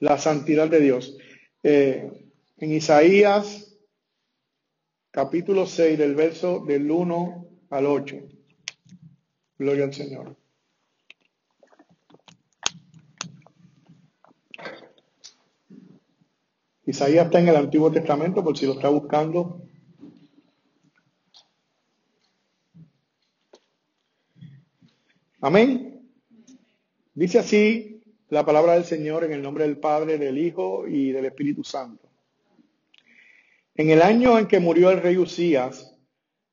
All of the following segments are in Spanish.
la santidad de Dios. Eh, en Isaías capítulo 6 del verso del 1 al 8. Gloria al Señor. Isaías está en el Antiguo Testamento, por si lo está buscando. Amén. Dice así la palabra del Señor en el nombre del Padre, del Hijo y del Espíritu Santo. En el año en que murió el rey Usías,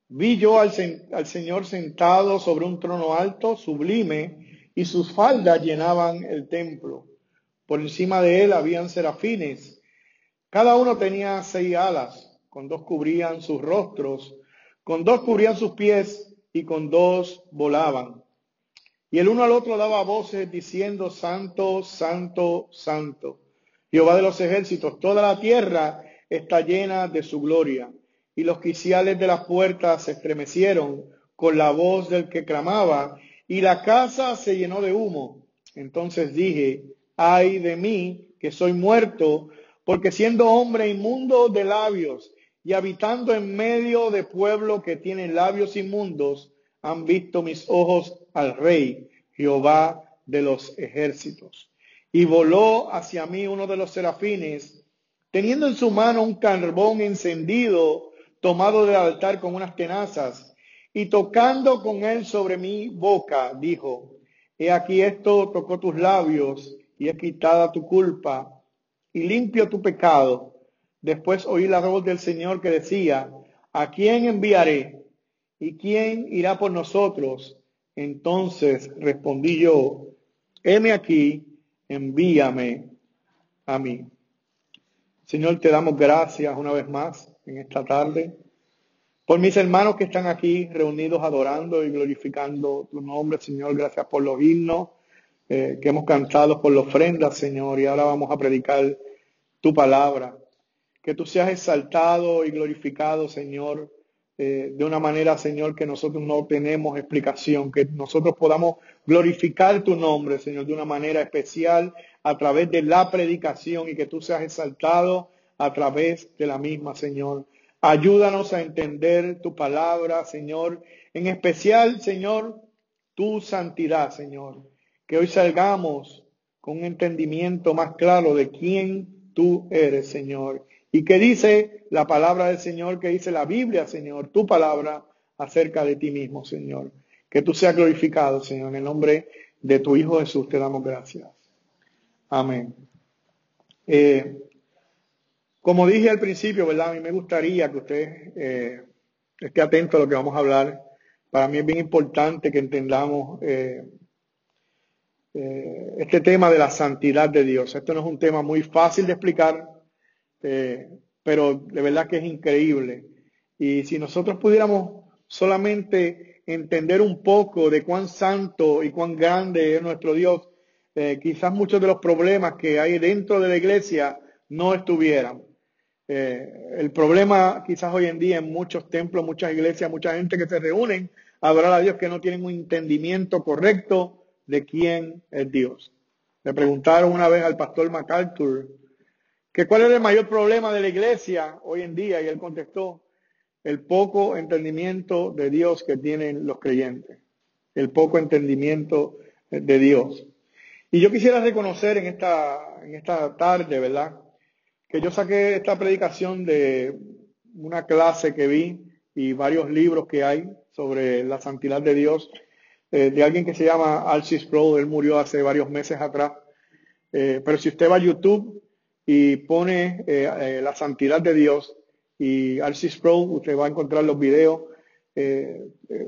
vi yo al, al, Señor sentado sobre un trono alto, sublime, y sus faldas llenaban el templo. Por encima de él habían serafines cada uno tenía seis alas, con dos cubrían sus rostros, con dos cubrían sus pies y con dos volaban. Y el uno al otro daba voces diciendo, Santo, Santo, Santo. Jehová de los ejércitos, toda la tierra está llena de su gloria. Y los quiciales de las puertas se estremecieron con la voz del que clamaba, y la casa se llenó de humo. Entonces dije, ay de mí, que soy muerto, porque siendo hombre inmundo de labios y habitando en medio de pueblo que tiene labios inmundos, han visto mis ojos al rey, Jehová de los ejércitos. Y voló hacia mí uno de los serafines, teniendo en su mano un carbón encendido, tomado del altar con unas tenazas, y tocando con él sobre mi boca, dijo, He aquí esto tocó tus labios, y he quitada tu culpa y limpio tu pecado. Después oí la voz del Señor que decía, ¿a quién enviaré? ¿Y quién irá por nosotros? Entonces respondí yo, heme aquí, envíame a mí. Señor, te damos gracias una vez más en esta tarde por mis hermanos que están aquí reunidos adorando y glorificando tu nombre, Señor. Gracias por los himnos eh, que hemos cantado, por la ofrenda, Señor. Y ahora vamos a predicar tu palabra. Que tú seas exaltado y glorificado, Señor, eh, de una manera, Señor, que nosotros no tenemos explicación, que nosotros podamos glorificar tu nombre, Señor, de una manera especial a través de la predicación y que tú seas exaltado a través de la misma, Señor. Ayúdanos a entender tu palabra, Señor, en especial, Señor, tu santidad, Señor. Que hoy salgamos con un entendimiento más claro de quién tú eres, Señor. ¿Y qué dice la palabra del Señor? ¿Qué dice la Biblia, Señor? Tu palabra acerca de ti mismo, Señor. Que tú seas glorificado, Señor. En el nombre de tu Hijo Jesús te damos gracias. Amén. Eh, como dije al principio, ¿verdad? A mí me gustaría que usted eh, esté atento a lo que vamos a hablar. Para mí es bien importante que entendamos eh, este tema de la santidad de Dios. Esto no es un tema muy fácil de explicar, eh, pero de verdad que es increíble. Y si nosotros pudiéramos solamente entender un poco de cuán santo y cuán grande es nuestro Dios, eh, quizás muchos de los problemas que hay dentro de la iglesia no estuvieran. el problema quizás hoy en día en muchos templos, muchas iglesias, mucha gente que se reúnen a a Dios que no tienen un entendimiento correcto de quién es Dios. Le preguntaron una vez al pastor MacArthur cuál era el mayor problema de la iglesia hoy en día y él contestó el poco entendimiento de Dios que tienen los creyentes, el poco entendimiento de Dios. Y yo quisiera reconocer en esta, en esta tarde, ¿verdad? Que yo saqué esta predicación de una clase que vi y varios libros que hay sobre la santidad de Dios eh, de alguien que se llama Alcis Pro, él murió hace varios meses atrás. Eh, pero si usted va a YouTube y pone eh, la santidad de Dios y Alcis Pro, usted va a encontrar los videos.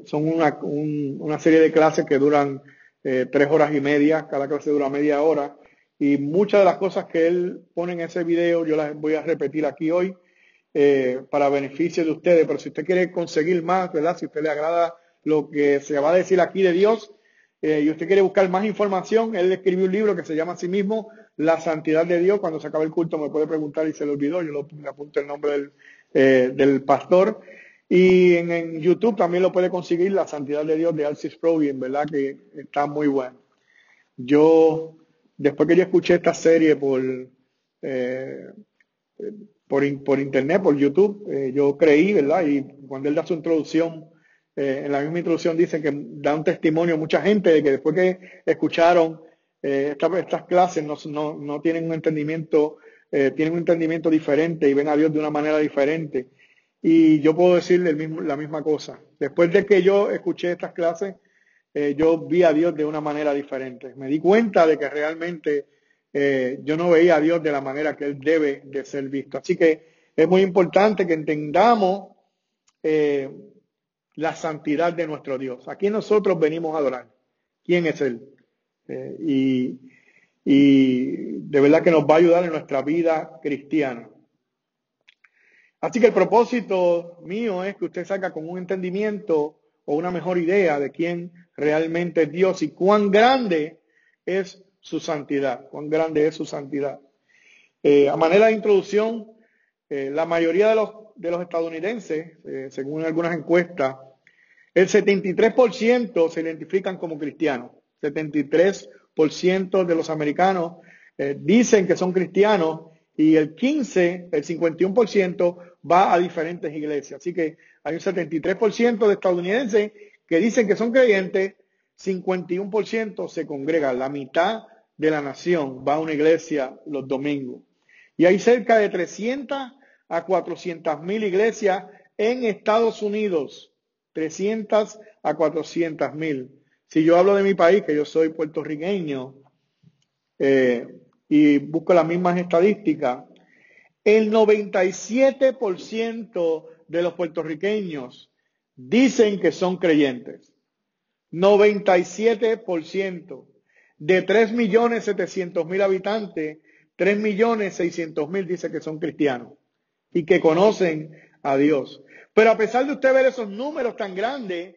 son una, una, serie de clases que duran tres horas y media, cada clase dura media hora. Y muchas de las cosas que él pone en ese video yo las voy a repetir aquí hoy para beneficio de ustedes. Pero si usted quiere conseguir más, ¿verdad? Si usted le agrada lo que se va a decir aquí de Dios eh, y usted quiere buscar más información, él escribió un libro que se llama a sí mismo La Santidad de Dios. Cuando se acabe el culto me puede preguntar y se le olvidó, yo le apunto el nombre del, eh, del pastor. Y en, YouTube también lo puede conseguir La Santidad de Dios de Alcis Pro, y en verdad que está muy bueno. Yo después que yo escuché esta serie por, eh, por, por, internet, por YouTube, eh, yo creí, ¿verdad? Y cuando él da su introducción, eh, en la misma introducción dice que da un testimonio a mucha gente de que después que escucharon estas clases no, tienen un entendimiento, tienen un entendimiento diferente y ven a Dios de una manera diferente. Y yo puedo decirle mismo, la misma cosa. Después de que yo escuché estas clases, eh, yo vi a Dios de una manera diferente. Me di cuenta de que realmente eh, yo no veía a Dios de la manera que Él debe de ser visto. Así que es muy importante que entendamos eh, la santidad de nuestro Dios. Aquí nosotros venimos a adorar. ¿Quién es Él? Y, y de verdad que nos va a ayudar en nuestra vida cristiana. Así que el propósito mío es que usted salga con un entendimiento o una mejor idea de quién realmente es Dios y cuán grande es su santidad, cuán grande es su santidad. Eh, a manera de introducción, eh, la mayoría de los, de los estadounidenses, eh, según algunas encuestas, el 73% se identifican como cristianos. 73% de los americanos dicen que son cristianos y el 15, el 51% va a diferentes iglesias. Así que hay un 73% de estadounidenses que dicen que son creyentes, 51% se congrega, la mitad de la nación va a una iglesia los domingos. Y hay cerca de 300 a 400 mil iglesias en Estados Unidos, 300 a 400 mil. Si yo hablo de mi país, que yo soy puertorriqueño, eh, y busco las mismas estadísticas, el 97% de los puertorriqueños dicen que son creyentes. 97%. De 3.700.000 habitantes, 3.600.000 dicen que son cristianos y que conocen a Dios. Pero a pesar de usted ver esos números tan grandes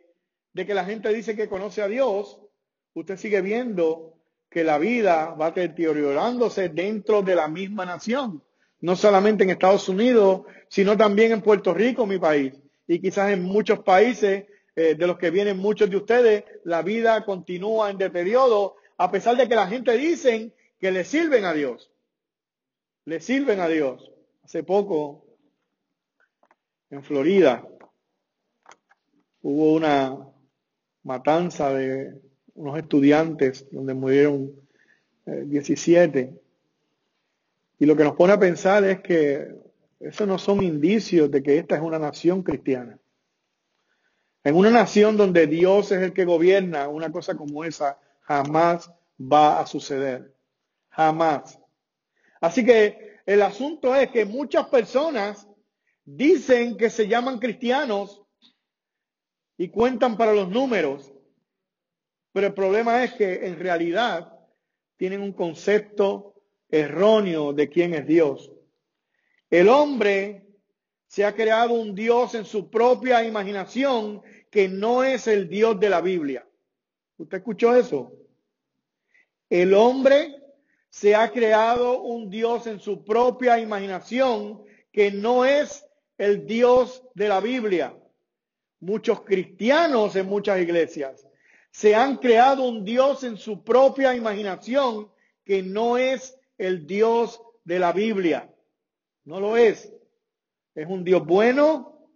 de que la gente dice que conoce a Dios, usted sigue viendo que la vida va deteriorándose dentro de la misma nación. No solamente en Estados Unidos, sino también en Puerto Rico, mi país y quizás en muchos países eh, de los que vienen muchos de ustedes, la vida continúa en deterioro, a pesar de que la gente dicen que le sirven a Dios. Le sirven a Dios. Hace poco, en Florida, hubo una matanza de unos estudiantes donde murieron 17. Eh, y lo que nos pone a pensar es que eso no son indicios de que esta es una nación cristiana. En una nación donde Dios es el que gobierna, una cosa como esa jamás va a suceder. Jamás. Así que el asunto es que muchas personas dicen que se llaman cristianos y cuentan para los números, pero el problema es que en realidad tienen un concepto erróneo de quién es Dios. El hombre se ha creado un Dios en su propia imaginación que no es el Dios de la Biblia. ¿Usted escuchó eso? El hombre se ha creado un Dios en su propia imaginación que no es el Dios de la Biblia. Muchos cristianos en muchas iglesias se han creado un Dios en su propia imaginación que no es el Dios de la Biblia. No lo es. Es un Dios bueno,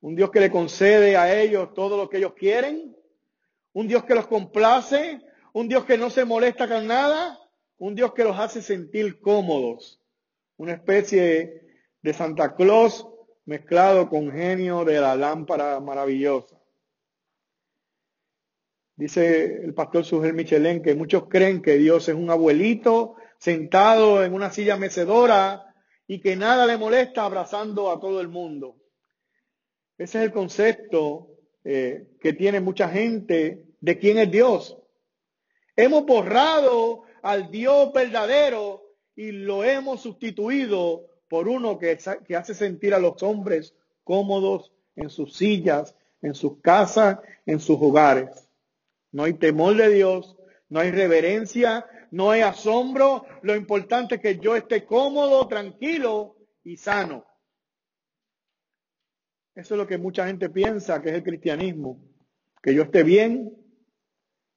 un Dios que le concede a ellos todo lo que ellos quieren, un Dios que los complace, un Dios que no se molesta con nada, un Dios que los hace sentir cómodos, una especie de Santa Claus mezclado con genio de la lámpara maravillosa. Dice el pastor Sujel Michelén que muchos creen que Dios es un abuelito sentado en una silla mecedora y que nada le molesta abrazando a todo el mundo. Ese es el concepto eh, que tiene mucha gente de quién es Dios. Hemos borrado al Dios verdadero y lo hemos sustituido por uno que, hace sentir a los hombres cómodos en sus sillas, en sus casas, en sus hogares. No hay temor de Dios, no hay reverencia, no hay asombro. Lo importante es que yo esté cómodo, tranquilo y sano. Eso es lo que mucha gente piensa que es el cristianismo. Que yo esté bien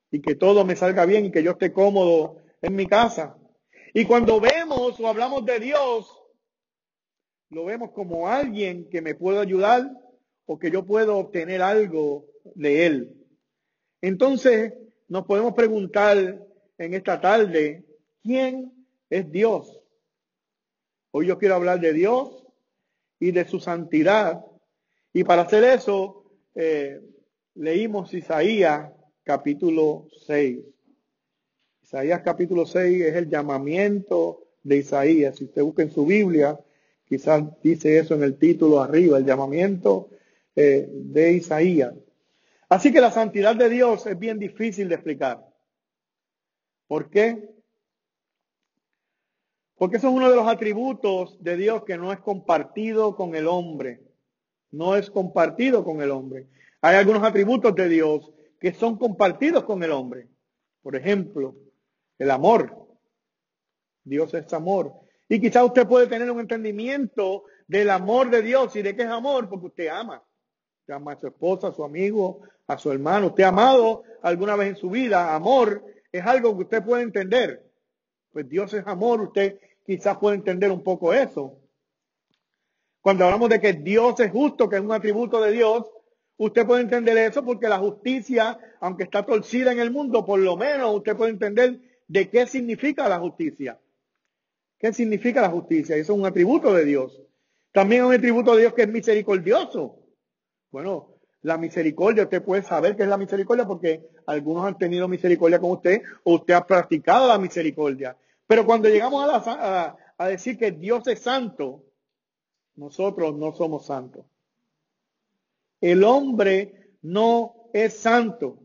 y que todo me salga bien y que yo esté cómodo en mi casa. Y cuando vemos o hablamos de Dios, lo vemos como alguien que me puede ayudar o que yo puedo obtener algo de Él. Entonces nos podemos preguntar en esta tarde, ¿quién es Dios? Hoy yo quiero hablar de Dios y de su santidad. Y para hacer eso, eh, leímos Isaías capítulo 6. Isaías capítulo 6 es el llamamiento de Isaías. Si usted busca en su Biblia, quizás dice eso en el título arriba, el llamamiento eh, de Isaías. Así que la santidad de Dios es bien difícil de explicar. ¿Por qué? Porque eso es uno de los atributos de Dios que no es compartido con el hombre. No es compartido con el hombre. Hay algunos atributos de Dios que son compartidos con el hombre. Por ejemplo, el amor. Dios es amor. Y quizá usted puede tener un entendimiento del amor de Dios y de qué es amor, porque usted ama. Usted ama a su esposa, a su amigo, a su hermano. Usted ha amado alguna vez en su vida. Amor es algo que usted puede entender. Pues Dios es amor, usted quizás puede entender un poco eso. Cuando hablamos de que Dios es justo, que es un atributo de Dios, usted puede entender eso porque la justicia, aunque está torcida en el mundo, por lo menos usted puede entender de qué significa la justicia. ¿Qué significa la justicia? Eso es un atributo de Dios. También es un atributo de Dios que es misericordioso. Bueno, la misericordia, usted puede saber qué es la misericordia porque algunos han tenido misericordia con usted o usted ha practicado la misericordia. Pero cuando llegamos a, a decir que Dios es santo, nosotros no somos santos. El hombre no es santo.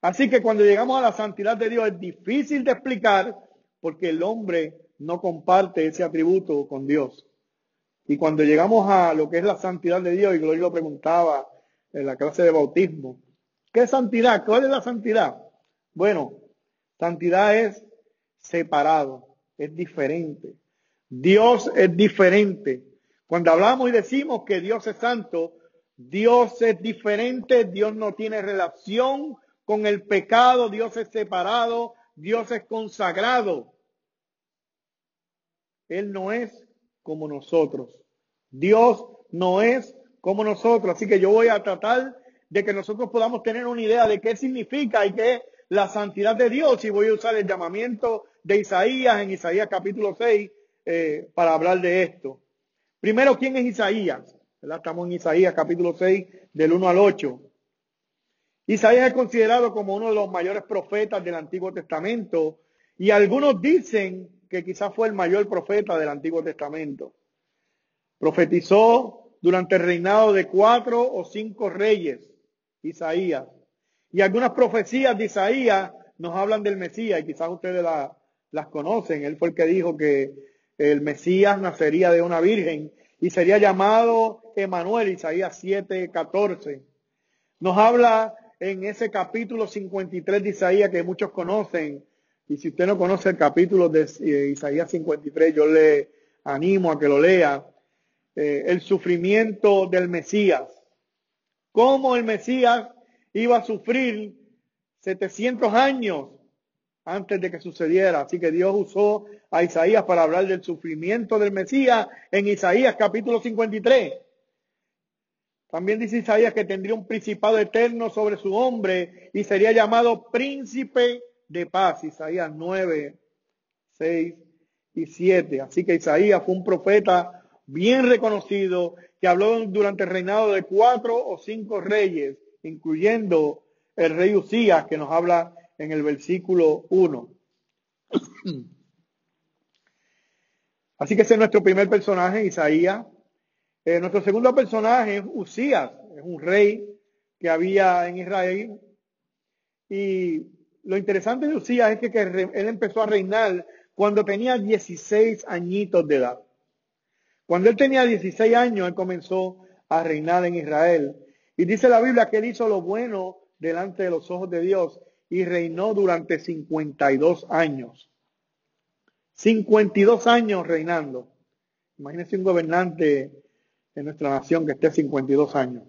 Así que cuando llegamos a la santidad de Dios es difícil de explicar porque el hombre no comparte ese atributo con Dios. Y cuando llegamos a lo que es la santidad de Dios, y Gloria lo preguntaba en la clase de bautismo, ¿qué santidad? ¿Cuál es la santidad? Bueno, santidad es separado, es diferente. Dios es diferente. Cuando hablamos y decimos que Dios es santo, Dios es diferente, Dios no tiene relación con el pecado, Dios es separado, Dios es consagrado. Él no es como nosotros. Dios no es como nosotros. Así que yo voy a tratar de que nosotros podamos tener una idea de qué significa y qué es la santidad de Dios. Y voy a usar el llamamiento de Isaías en Isaías capítulo 6 eh, para hablar de esto. Primero, ¿quién es Isaías? Estamos en Isaías capítulo 6 del 1 al 8. Isaías es considerado como uno de los mayores profetas del Antiguo Testamento y algunos dicen que quizás fue el mayor profeta del Antiguo Testamento. Profetizó durante el reinado de cuatro o cinco reyes, Isaías. Y algunas profecías de Isaías nos hablan del Mesías y quizás ustedes las conocen. Él fue el que dijo que el Mesías nacería de una virgen y sería llamado Emanuel, Isaías 7, 14. Nos habla en ese capítulo 53 de Isaías que muchos conocen, y si usted no conoce el capítulo de eh, Isaías 53, yo le animo a que lo lea, eh, el sufrimiento del Mesías. Cómo el Mesías iba a sufrir 700 años antes de que sucediera. Así que Dios usó a Isaías para hablar del sufrimiento del Mesías en Isaías capítulo 53. También dice Isaías que tendría un principado eterno sobre su hombre y sería llamado príncipe de paz. Isaías 9, 6 y 7. Así que Isaías fue un profeta bien reconocido que habló durante el reinado de cuatro o cinco reyes, incluyendo el rey Usías que nos habla en el versículo 1. Así que ese es nuestro primer personaje, Isaías. Eh, nuestro segundo personaje es Usías, es un rey que había en Israel. Y lo interesante de Usías es que, él empezó a reinar cuando tenía 16 añitos de edad. Cuando él tenía 16 años, él comenzó a reinar en Israel. Y dice la Biblia que él hizo lo bueno delante de los ojos de Dios y reinó durante 52 años. 52 años reinando. Imagínense un gobernante en nuestra nación que esté 52 años.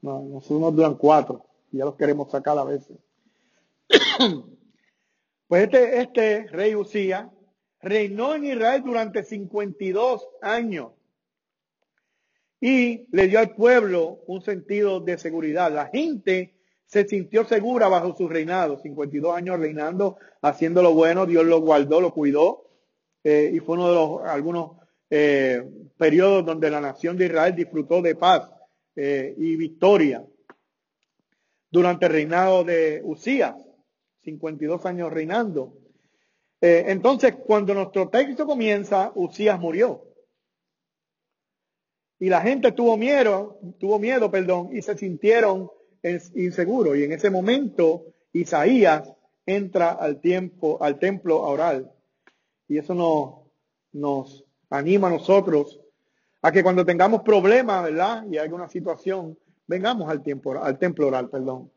nosotros nos duran cuatro y ya los queremos sacar a veces. Pues este, este rey Usía reinó en Israel durante 52 años y le dio al pueblo un sentido de seguridad. La gente se sintió segura bajo su reinado, 52 años reinando, haciendo lo bueno, Dios lo guardó, lo cuidó, eh, y fue uno de los algunos eh, periodos donde la nación de Israel disfrutó de paz eh, y victoria durante el reinado de Usías, 52 años reinando. entonces, cuando nuestro texto comienza, Usías murió. Y la gente tuvo miedo, tuvo miedo, perdón, y se sintieron inseguros. Y en ese momento, Isaías entra al tiempo, al templo a orar. Y eso nos, nos anima a nosotros a que cuando tengamos problemas, ¿verdad? Y alguna situación, vengamos al, tiempo, al templo oral, perdón.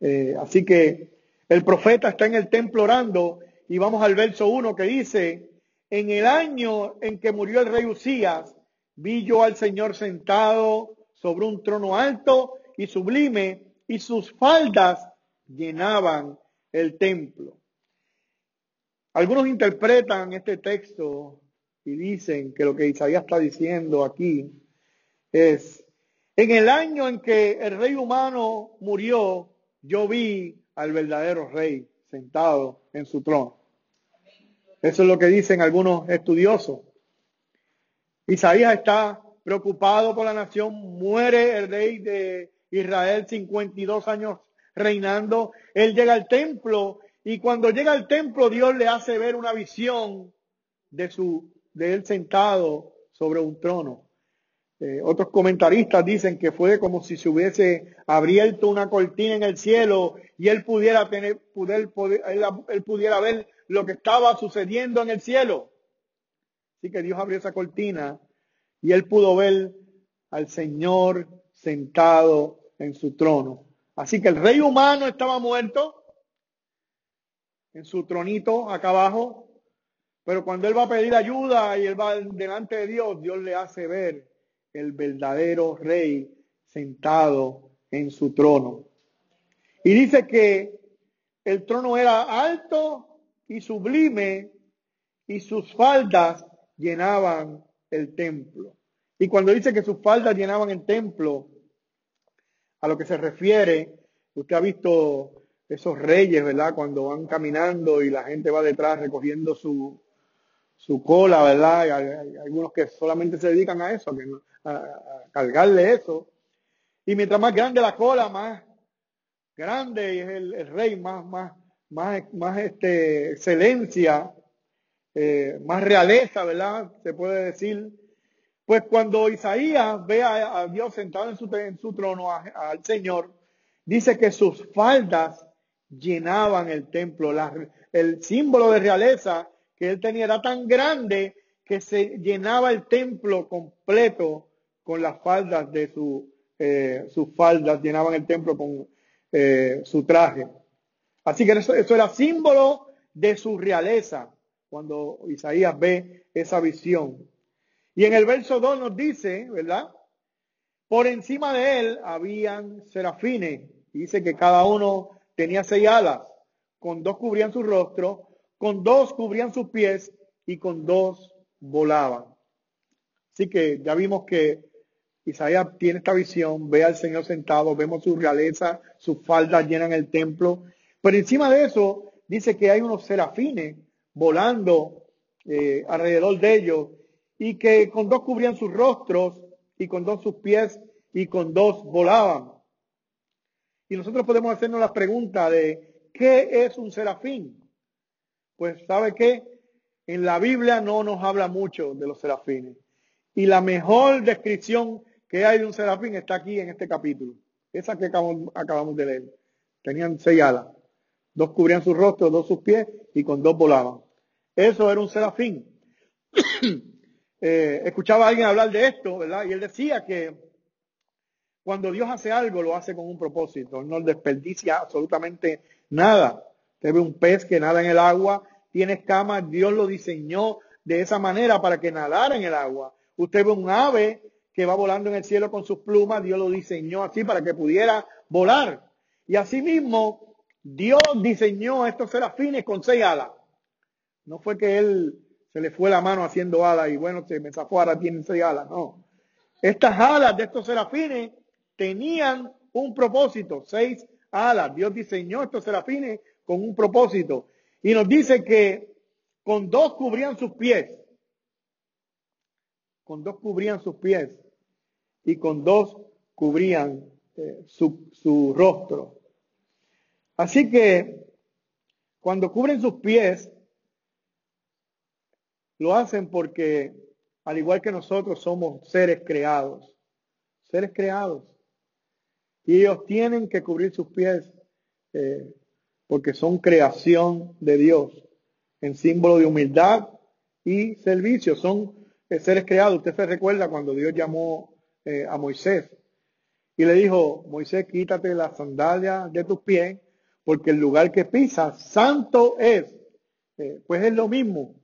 Eh, así que el profeta está en el templo orando y vamos al verso 1 que dice, en el año en que murió el rey Usías, vi yo al Señor sentado sobre un trono alto y sublime, y sus faldas llenaban el templo. Algunos interpretan este texto y dicen que lo que Isaías está diciendo aquí es, en el año en que el rey humano murió, yo vi al verdadero rey sentado en su trono. Eso es lo que dicen algunos estudiosos. Isaías está preocupado por la nación, muere el rey de Israel, 52 años reinando, él llega al templo y cuando llega al templo Dios le hace ver una visión de su de él sentado sobre un trono. Eh, otros comentaristas dicen que fue como si se hubiese abierto una cortina en el cielo y él pudiera tener, poder, él pudiera ver lo que estaba sucediendo en el cielo. Así que Dios abrió esa cortina y él pudo ver al Señor sentado en su trono. Así que el rey humano estaba muerto en su tronito acá abajo, pero cuando él va a pedir ayuda y él va delante de Dios, Dios le hace ver el verdadero rey sentado en su trono. Y dice que el trono era alto y sublime y sus faldas llenaban el templo. Y cuando dice que sus faldas llenaban el templo, a lo que se refiere, usted ha visto esos reyes, ¿verdad? Cuando van caminando y la gente va detrás recogiendo su, su cola, ¿verdad? Hay, algunos que solamente se dedican a eso, a, cargarle eso. Y mientras más grande la cola, más grande es el, rey, más, más, más, más este, excelencia eh, más realeza, ¿verdad? Se puede decir. Pues cuando Isaías ve a, Dios sentado en su, en su trono, al Señor, dice que sus faldas llenaban el templo. el símbolo de realeza que él tenía era tan grande que se llenaba el templo completo con las faldas de su, eh, sus faldas, llenaban el templo con eh, su traje. Así que eso, eso era símbolo de su realeza cuando Isaías ve esa visión. Y en el verso 2 nos dice, ¿verdad? Por encima de él habían serafines. Dice que cada uno tenía seis alas. Con dos cubrían su rostro, con dos cubrían sus pies y con dos volaban. Así que ya vimos que Isaías tiene esta visión, ve al Señor sentado, vemos su realeza, sus faldas llenan el templo. Pero encima de eso dice que hay unos serafines volando eh, alrededor de ellos y que con dos cubrían sus rostros y con dos sus pies y con dos volaban. Y nosotros podemos hacernos la pregunta de ¿qué es un serafín? Pues sabe que en la Biblia no nos habla mucho de los serafines. Y la mejor descripción que hay de un serafín está aquí en este capítulo. Esa que acabamos, de leer. Tenían seis alas. Dos cubrían su rostro, dos sus pies y con dos volaban. Eso era un serafín. Eh, escuchaba a alguien hablar de esto, ¿verdad? Y él decía que cuando Dios hace algo, lo hace con un propósito. No desperdicia absolutamente nada. Usted ve un pez que nada en el agua, tiene escamas, Dios lo diseñó de esa manera para que nadara en el agua. Usted ve un ave que va volando en el cielo con sus plumas, Dios lo diseñó así para que pudiera volar. Y asimismo, Dios diseñó estos serafines con seis alas. No fue que él se le fue la mano haciendo alas y bueno, se me zafó, ahora tienen seis alas. No. Estas alas de estos serafines tenían un propósito, seis alas. Dios diseñó estos serafines con un propósito. Y nos dice que con dos cubrían sus pies. Con dos cubrían sus pies. Y con dos cubrían eh, su, rostro. Así que cuando cubren sus pies, lo hacen porque, al igual que nosotros, somos seres creados. Seres creados. Y ellos tienen que cubrir sus pies eh, porque son creación de Dios, en símbolo de humildad y servicio. Son eh, seres creados. Usted se recuerda cuando Dios llamó eh, a Moisés y le dijo, Moisés, quítate la sandalia de tus pies, porque el lugar que pisas, santo es. pues es lo mismo.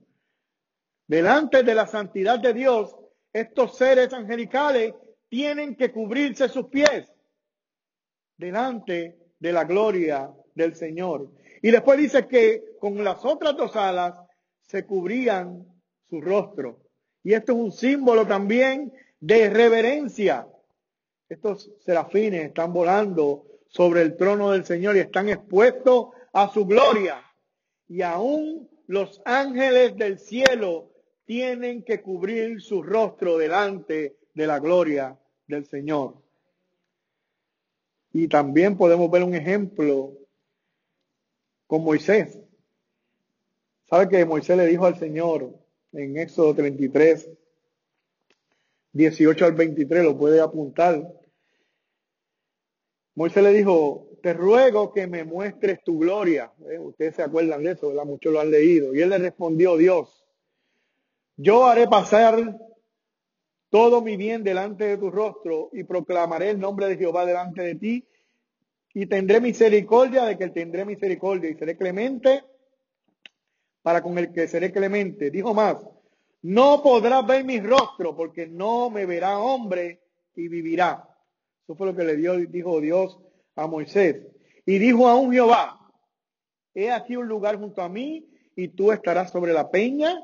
Delante de la santidad de Dios, estos seres angelicales tienen que cubrirse sus pies delante de la gloria del Señor. Y después dice que con las otras dos alas se cubrían su rostro. Y esto es un símbolo también de reverencia. Estos serafines están volando sobre el trono del Señor y están expuestos a su gloria. Y aún los ángeles del cielo tienen que cubrir su rostro delante de la gloria del Señor. Y también podemos ver un ejemplo con Moisés. ¿Sabe que Moisés le dijo al Señor en Éxodo 33, 18 al 23, lo puede apuntar? Moisés le dijo, te ruego que me muestres tu gloria. Eh, ustedes se acuerdan de eso, ¿verdad? Muchos lo han leído. Y él le respondió, Dios, yo haré pasar todo mi bien delante de tu rostro y proclamaré el nombre de Jehová delante de ti y tendré misericordia de que tendré misericordia y seré clemente para con el que seré clemente. Dijo más, no podrás ver mi rostro porque no me verá hombre y vivirá. Eso fue lo que le dijo Dios a Moisés. Y dijo aún Jehová, he aquí un lugar junto a mí y tú estarás sobre la peña.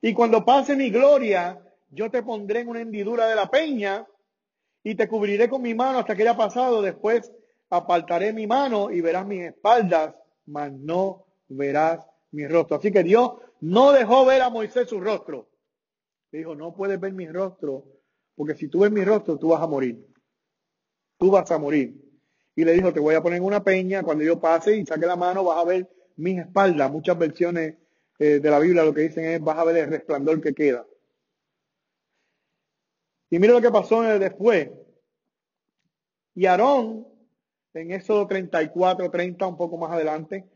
Y cuando pase mi gloria, yo te pondré en una hendidura de la peña y te cubriré con mi mano hasta que haya pasado. Después apartaré mi mano y verás mis espaldas, mas no verás mi rostro. Así que Dios no dejó ver a Moisés su rostro. dijo, no puedes ver mi rostro, porque si tú ves mi rostro, tú vas a morir. Tú vas a morir. Y le dijo, te voy a poner una peña, cuando yo pase y saque la mano, vas a ver mis espaldas. Muchas versiones eh, de la Biblia lo que dicen es, vas a ver el resplandor que queda. Y mira lo que pasó después. Y Aarón en Éxodo 34, 30, un poco más adelante.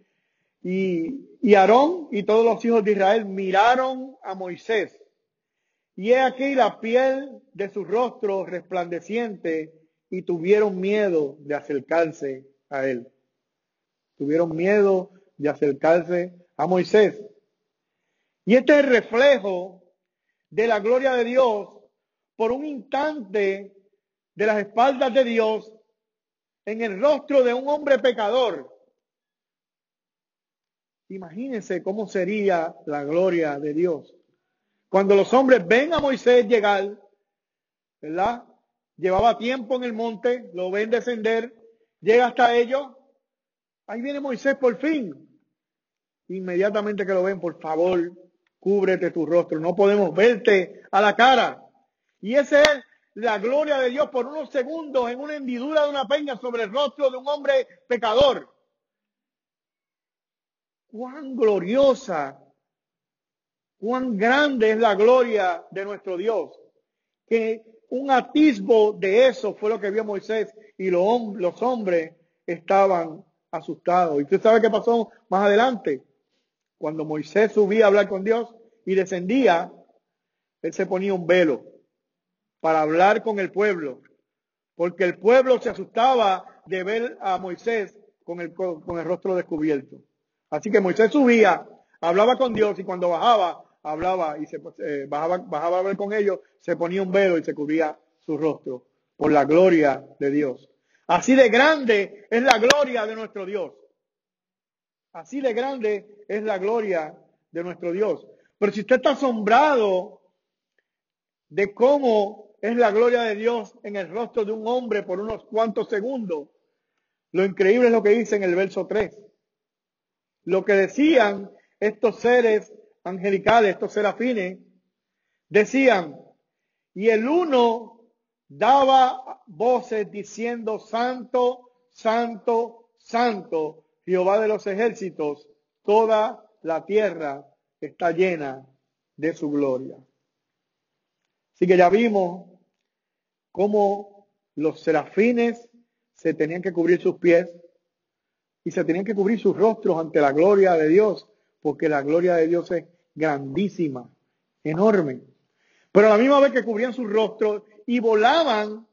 Y, Aarón y todos los hijos de Israel miraron a Moisés. Y he aquí la piel de su rostro resplandeciente y tuvieron miedo de acercarse a él. Tuvieron miedo de acercarse a Moisés. Y este es el reflejo de la gloria de Dios por un instante de las espaldas de Dios en el rostro de un hombre pecador. Imagínense cómo sería la gloria de Dios. Cuando los hombres ven a Moisés llegar, ¿verdad? Llevaba tiempo en el monte, lo ven descender, llega hasta ellos. Ahí viene Moisés por fin. Inmediatamente que lo ven, por favor, cúbrete tu rostro. No podemos verte a la cara. Y ese es la gloria de Dios por unos segundos en una hendidura de una peña sobre el rostro de un hombre pecador. Cuán gloriosa, cuán grande es la gloria de nuestro Dios. Que un atisbo de eso fue lo que vio Moisés y los, los hombres estaban asustados. ¿Y usted sabe qué pasó más adelante? Cuando Moisés subía a hablar con Dios y descendía, él se ponía un velo para hablar con el pueblo, porque el pueblo se asustaba de ver a Moisés con el, con el rostro descubierto. Así que Moisés subía, hablaba con Dios y cuando bajaba, hablaba y se eh, bajaba, bajaba a ver con ellos, se ponía un velo y se cubría su rostro por la gloria de Dios. Así de grande es la gloria de nuestro Dios. Así de grande es la gloria de nuestro Dios. Pero si usted está asombrado de cómo es la gloria de Dios en el rostro de un hombre por unos cuantos segundos, lo increíble es lo que dice en el verso 3. Lo que decían estos seres angelicales, estos serafines, decían, y el uno daba voces diciendo, Santo, Santo, Santo, Jehová de los ejércitos, toda la tierra está llena de su gloria. Así que ya vimos cómo los serafines se tenían que cubrir sus pies y se tenían que cubrir sus rostros ante la gloria de Dios, porque la gloria de Dios es grandísima, enorme. Pero a la misma vez que cubrían sus rostros y volaban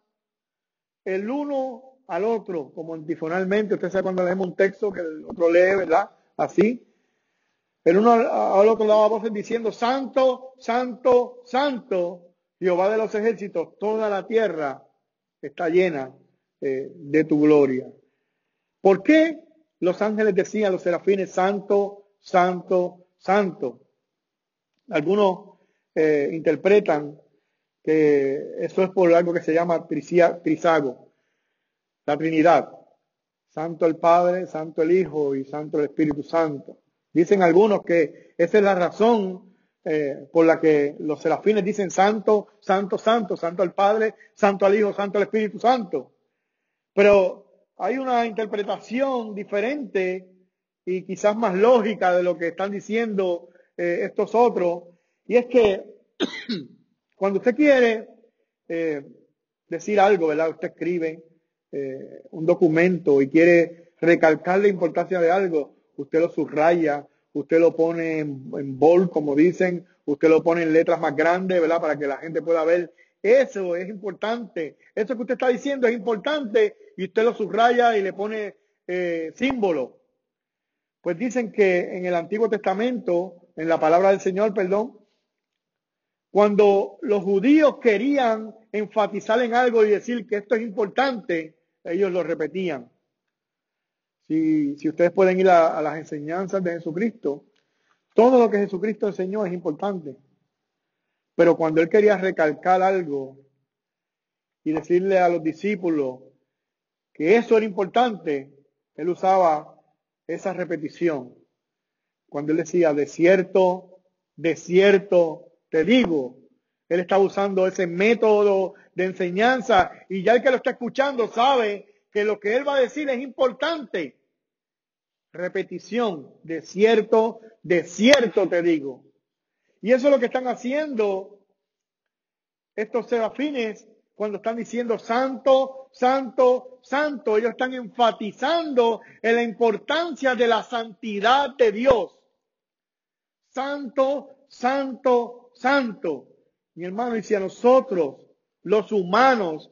el uno al otro, como antifonalmente, usted sabe cuando leemos un texto que el otro lee, ¿verdad? Así. El uno al otro daba voces diciendo, Santo, Santo, Santo, Jehová de los ejércitos, toda la tierra está llena eh, de tu gloria. ¿Por qué los ángeles decían a los serafines, Santo, Santo, Santo? Algunos eh, interpretan que eso es por algo que se llama trisago, la Trinidad. Santo el Padre, Santo el Hijo y Santo el Espíritu Santo. Dicen algunos que esa es la razón eh, por la que los serafines dicen Santo, Santo, Santo, Santo el Padre, Santo al Hijo, Santo el Espíritu Santo. Pero hay una interpretación diferente y quizás más lógica de lo que están diciendo eh, estos otros. Y es que cuando usted quiere eh, decir algo, ¿verdad? Usted escribe eh, un documento y quiere recalcar la importancia de algo, usted lo subraya, usted lo pone en, en bold, como dicen, usted lo pone en letras más grandes, ¿verdad? Para que la gente pueda ver. Eso es importante. Eso que usted está diciendo es importante y usted lo subraya y le pone eh, símbolo. Pues dicen que en el Antiguo Testamento, en la palabra del Señor, perdón, cuando los judíos querían enfatizar en algo y decir que esto es importante, ellos lo repetían. Si, si ustedes pueden ir a, a las enseñanzas de Jesucristo, todo lo que Jesucristo enseñó es importante. Pero cuando él quería recalcar algo y decirle a los discípulos que eso era importante, él usaba esa repetición. Cuando él decía, de cierto, de cierto, te digo, él estaba usando ese método de enseñanza y ya el que lo está escuchando sabe que lo que él va a decir es importante. Repetición, de cierto, de cierto te digo. Y eso es lo que están haciendo estos serafines cuando están diciendo santo, santo, santo, ellos están enfatizando en la importancia de la santidad de Dios. Santo, santo, santo. Mi hermano, y si a nosotros, los humanos,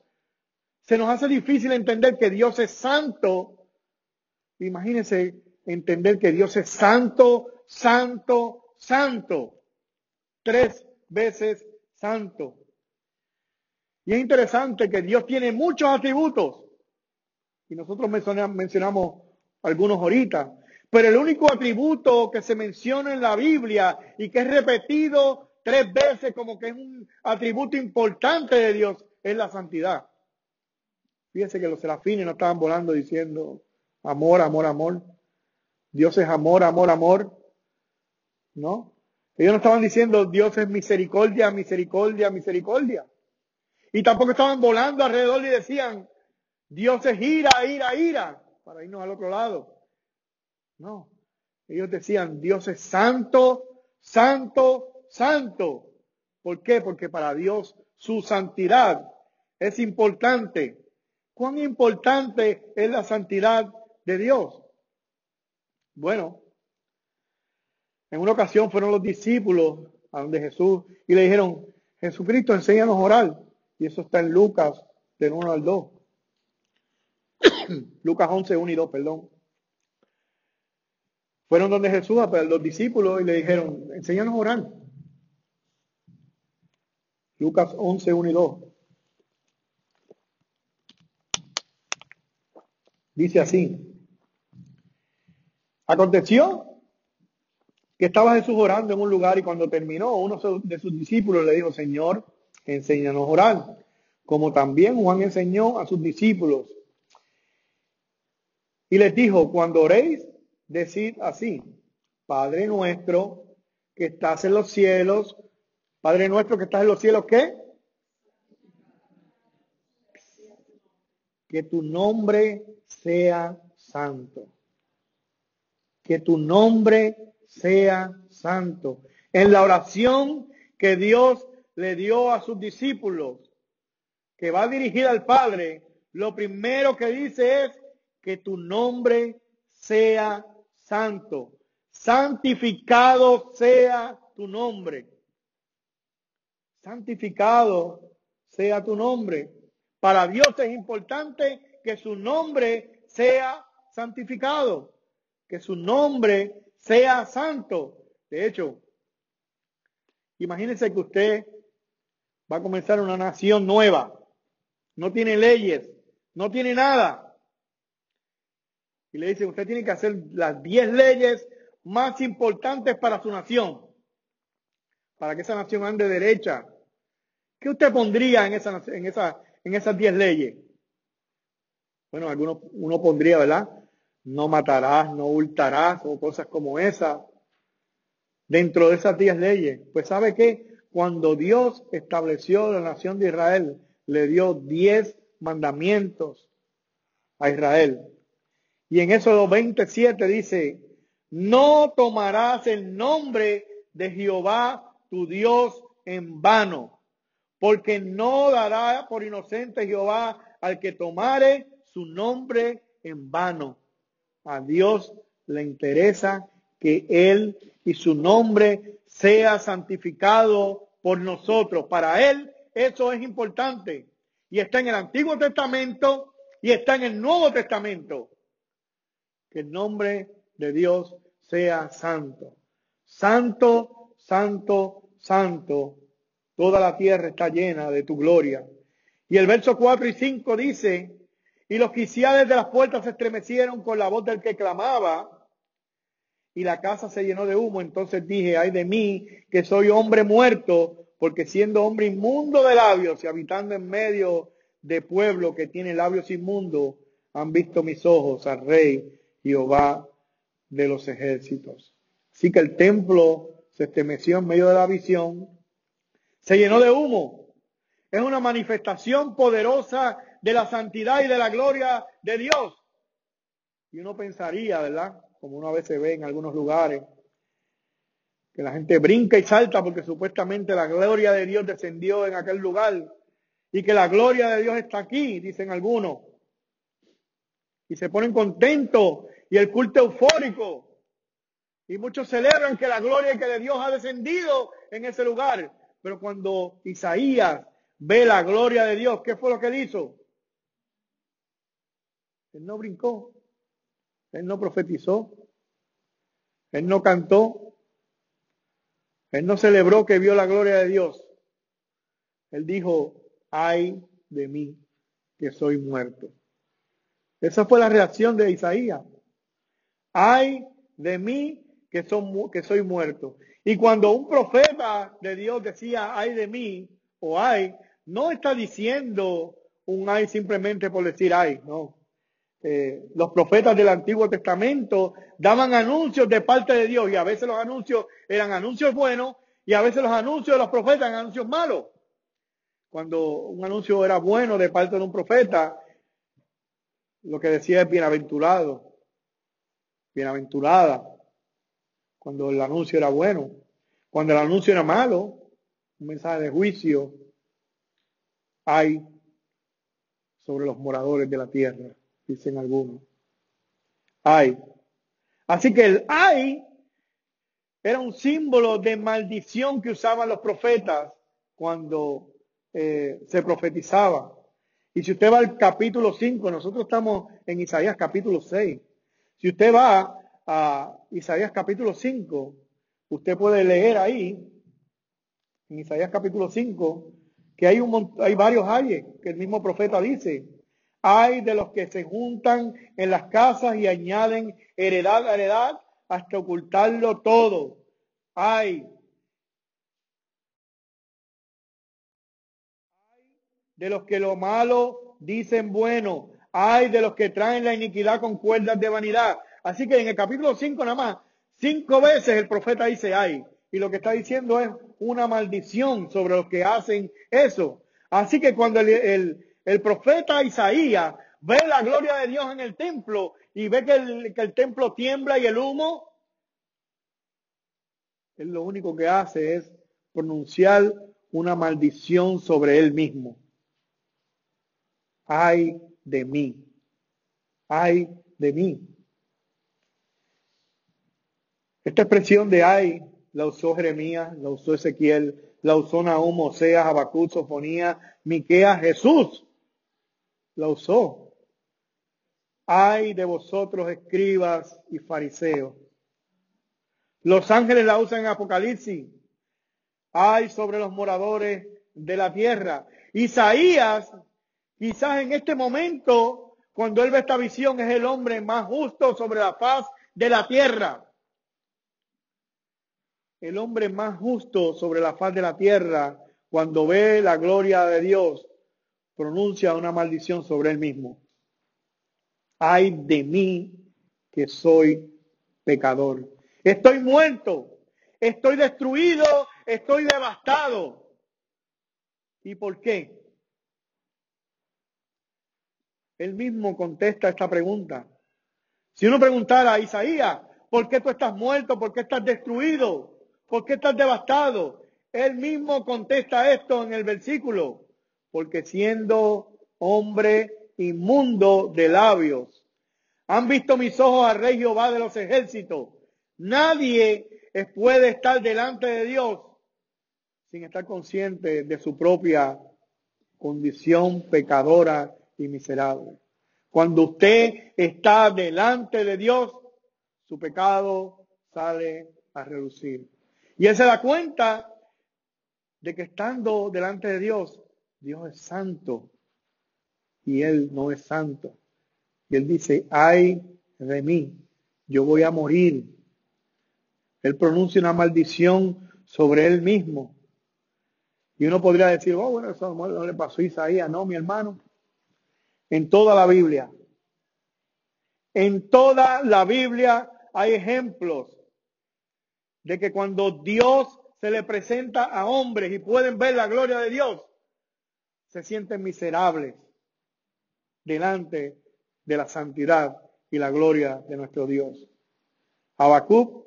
se nos hace difícil entender que Dios es santo, imagínense entender que Dios es santo, santo, santo. Tres veces santo. Y es interesante que Dios tiene muchos atributos. Y nosotros mencionamos algunos ahorita. Pero el único atributo que se menciona en la Biblia y que es repetido tres veces como que es un atributo importante de Dios es la santidad. Fíjense que los serafines no estaban volando diciendo amor, amor, amor. Dios es amor, amor, amor. ¿No? Ellos no estaban diciendo Dios es misericordia, misericordia, misericordia. Y tampoco estaban volando alrededor y decían, Dios es ira, ira, ira, para irnos al otro lado. No, ellos decían, Dios es santo, santo, santo. ¿Por qué? Porque para Dios su santidad es importante. ¿Cuán importante es la santidad de Dios? Bueno, en una ocasión fueron los discípulos a donde Jesús y le dijeron, Jesucristo, enséñanos a orar. Y eso está en Lucas, del 1 al 2. Lucas 11, 1 y 2, perdón. Fueron donde Jesús a los discípulos y le dijeron, enséñanos a orar. Lucas 11, 1 y 2. Dice así. Aconteció que estaba Jesús orando en un lugar y cuando terminó, uno de sus discípulos le dijo, Señor, enséñanos a orar, como también Juan enseñó a sus discípulos. Y les dijo, cuando oréis, decid así, Padre nuestro que estás en los cielos, Padre nuestro que estás en los cielos, ¿qué? Que tu nombre sea santo. Que tu nombre sea santo. En la oración que Dios le dio a sus discípulos, que va dirigida al Padre, lo primero que dice es que tu nombre sea santo. Santificado sea tu nombre. Santificado sea tu nombre. Para Dios es importante que su nombre sea santificado, que su nombre sea santo. De hecho, imagínense que usted va a comenzar una nación nueva, no tiene leyes, no tiene nada. Y le dice, usted tiene que hacer las 10 leyes más importantes para su nación, para que esa nación ande derecha. ¿Qué usted pondría en, esa, en, esa, en esas 10 leyes? Bueno, algunos, uno pondría, ¿verdad? no matarás, no hurtarás o cosas como esa dentro de esas diez leyes. Pues sabe que cuando Dios estableció la nación de Israel, le dio diez mandamientos a Israel. Y en Éxodo 27 dice, no tomarás el nombre de Jehová tu Dios en vano, porque no dará por inocente Jehová al que tomare su nombre en vano. A Dios le interesa que Él y su nombre sea santificado por nosotros. Para Él eso es importante. Y está en el Antiguo Testamento y está en el Nuevo Testamento. Que el nombre de Dios sea santo. Santo, santo, santo. Toda la tierra está llena de tu gloria. Y el verso 4 y 5 dice, y los quiciales de las puertas se estremecieron con la voz del que clamaba, y la casa se llenó de humo. Entonces dije, ay de mí, que soy hombre muerto, porque siendo hombre inmundo de labios y habitando en medio de pueblo que tiene labios inmundos, han visto mis ojos al rey Jehová de los ejércitos. Así que el templo se estremeció en medio de la visión, se llenó de humo. Es una manifestación poderosa de la santidad y de la gloria de Dios. Y uno pensaría, ¿verdad? Como uno a veces ve en algunos lugares, que la gente brinca y salta porque supuestamente la gloria de Dios descendió en aquel lugar y que la gloria de Dios está aquí, dicen algunos. Y se ponen contentos y el culto eufórico. Y muchos celebran que la gloria que de Dios ha descendido en ese lugar. Pero cuando Isaías ve la gloria de Dios, ¿qué fue lo que él hizo? Él no brincó, él no profetizó, él no cantó, él no celebró que vio la gloria de Dios. Él dijo, ay de mí que soy muerto. Esa fue la reacción de Isaías. Ay de mí que, son, que soy muerto. Y cuando un profeta de Dios decía, ay de mí, o ay, no está diciendo un ay simplemente por decir ay, no. Eh, los profetas del Antiguo Testamento daban anuncios de parte de Dios y a veces los anuncios eran anuncios buenos y a veces los anuncios de los profetas eran anuncios malos. Cuando un anuncio era bueno de parte de un profeta, lo que decía es bienaventurado, bienaventurada, cuando el anuncio era bueno. Cuando el anuncio era malo, un mensaje de juicio hay sobre los moradores de la tierra dicen algunos. Ay. Así que el ay era un símbolo de maldición que usaban los profetas cuando eh, se profetizaba. Y si usted va al capítulo 5, nosotros estamos en Isaías capítulo 6. Si usted va a Isaías capítulo 5, usted puede leer ahí, en Isaías capítulo 5, que hay, un, hay varios ayes que el mismo profeta dice. Hay de los que se juntan en las casas y añaden heredad a heredad hasta ocultarlo todo. Ay, de los que lo malo dicen bueno. Hay de los que traen la iniquidad con cuerdas de vanidad. Así que en el capítulo 5 nada más, cinco veces el profeta dice ay. Y lo que está diciendo es una maldición sobre los que hacen eso. Así que cuando el, el, profeta Isaías ve la gloria de Dios en el templo y ve que el, templo tiembla y el humo, él lo único que hace es pronunciar una maldición sobre él mismo. Ay de mí, ay de mí. Esta expresión de ay la usó Jeremías, la usó Ezequiel, la usó Nahum, Oseas, Habacuc, Sofonía, Miqueas, Jesús la usó. Ay de vosotros escribas y fariseos. Los ángeles la usan en Apocalipsis. Ay sobre los moradores de la tierra. Isaías Quizás en este momento, cuando él ve esta visión, es el hombre más justo sobre la faz de la tierra. El hombre más justo sobre la faz de la tierra, cuando ve la gloria de Dios, pronuncia una maldición sobre él mismo. Ay de mí que soy pecador. Estoy muerto, estoy destruido, estoy devastado. ¿Y por qué? Él mismo contesta esta pregunta. Si uno preguntara a Isaías, ¿por qué tú estás muerto? ¿Por qué estás destruido? ¿Por qué estás devastado? Él mismo contesta esto en el versículo, porque siendo hombre inmundo de labios, han visto mis ojos al rey Jehová de los ejércitos. Nadie puede estar delante de Dios sin estar consciente de su propia condición pecadora y miserable. Cuando usted está delante de Dios, su pecado sale a reducir. Y él se da cuenta de que estando delante de Dios, Dios es santo y él no es santo. Y él dice, ay de mí, yo voy a morir. Él pronuncia una maldición sobre él mismo. Y uno podría decir, oh, bueno, eso no le pasó a Isaías. No, mi hermano, en toda la Biblia. En toda la Biblia hay ejemplos de que cuando Dios se le presenta a hombres y pueden ver la gloria de Dios, se sienten miserables delante de la santidad y la gloria de nuestro Dios. Habacuc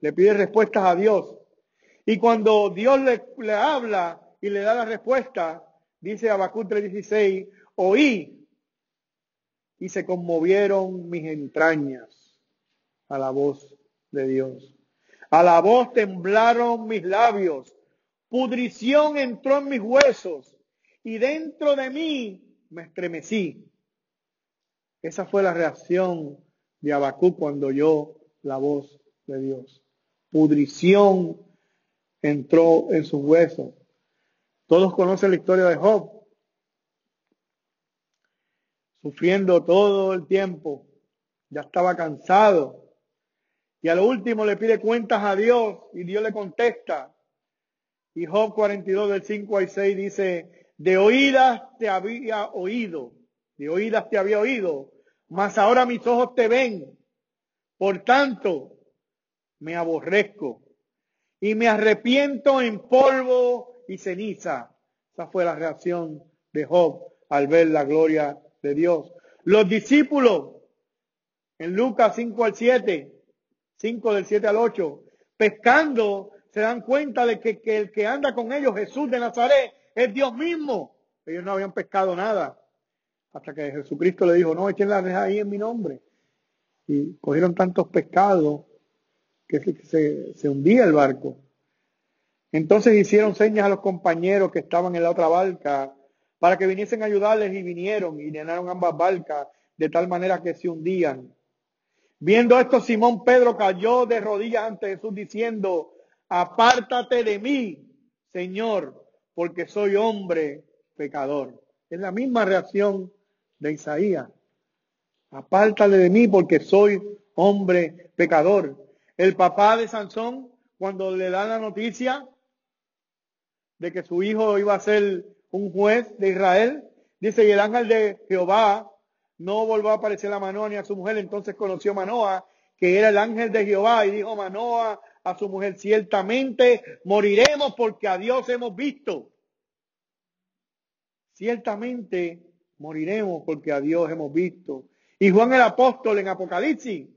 le pide respuestas a Dios. Y cuando Dios le, le habla y le da la respuesta, dice Habacuc 3:16, oí y se conmovieron mis entrañas a la voz de Dios. A la voz temblaron mis labios, pudrición entró en mis huesos y dentro de mí me estremecí. Esa fue la reacción de Abacú cuando oyó la voz de Dios. Pudrición entró en sus huesos. Todos conocen la historia de Job sufriendo todo el tiempo, ya estaba cansado. Y a lo último le pide cuentas a Dios y Dios le contesta. Y Job 42 del 5 al 6 dice, de oídas te había oído, de oídas te había oído, mas ahora mis ojos te ven. Por tanto, me aborrezco y me arrepiento en polvo y ceniza. Esa fue la reacción de Job al ver la gloria de Dios. Los discípulos, en Lucas 5 al 7, 5 del 7 al 8, pescando, se dan cuenta de que, el que anda con ellos, Jesús de Nazaret, es Dios mismo. Ellos no habían pescado nada. Hasta que Jesucristo le dijo, no, echen la reja ahí en mi nombre. Y cogieron tantos pescados que se, se hundía el barco. Entonces hicieron señas a los compañeros que estaban en la otra barca para que viniesen a ayudarles y vinieron y llenaron ambas barcas de tal manera que se hundían. Viendo esto, Simón Pedro cayó de rodillas ante Jesús diciendo, apártate de mí, Señor, porque soy hombre pecador. Es la misma reacción de Isaías. Apártate de mí porque soy hombre pecador. El papá de Sansón, cuando le da la noticia de que su hijo iba a ser un juez de Israel, dice, y el ángel de Jehová no volvió a aparecer a Manoa ni a su mujer, entonces conoció Manoa, que era el ángel de Jehová, y dijo Manoa a su mujer, ciertamente moriremos porque a Dios hemos visto. Ciertamente moriremos porque a Dios hemos visto. Y Juan el apóstol en Apocalipsis,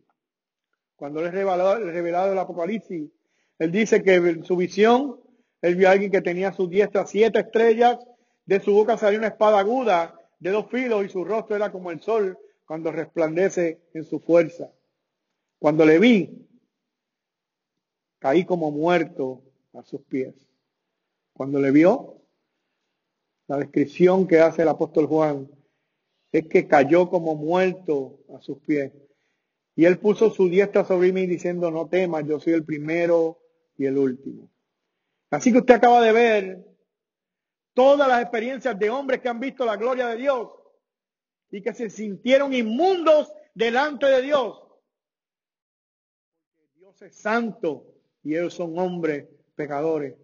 cuando le revelado, revelado el Apocalipsis, él dice que en su visión, él vio a alguien que tenía sus diestra siete estrellas, de su boca salió una espada aguda de dos filos y su rostro era como el sol cuando resplandece en su fuerza. Cuando le vi, caí como muerto a sus pies. Cuando le vio, la descripción que hace el apóstol Juan es que cayó como muerto a sus pies. Y él puso su diestra sobre mí diciendo, no temas, yo soy el primero y el último. Así que usted acaba de ver todas las experiencias de hombres que han visto la gloria de Dios y que se sintieron inmundos delante de Dios. Dios es santo y ellos son hombres pecadores.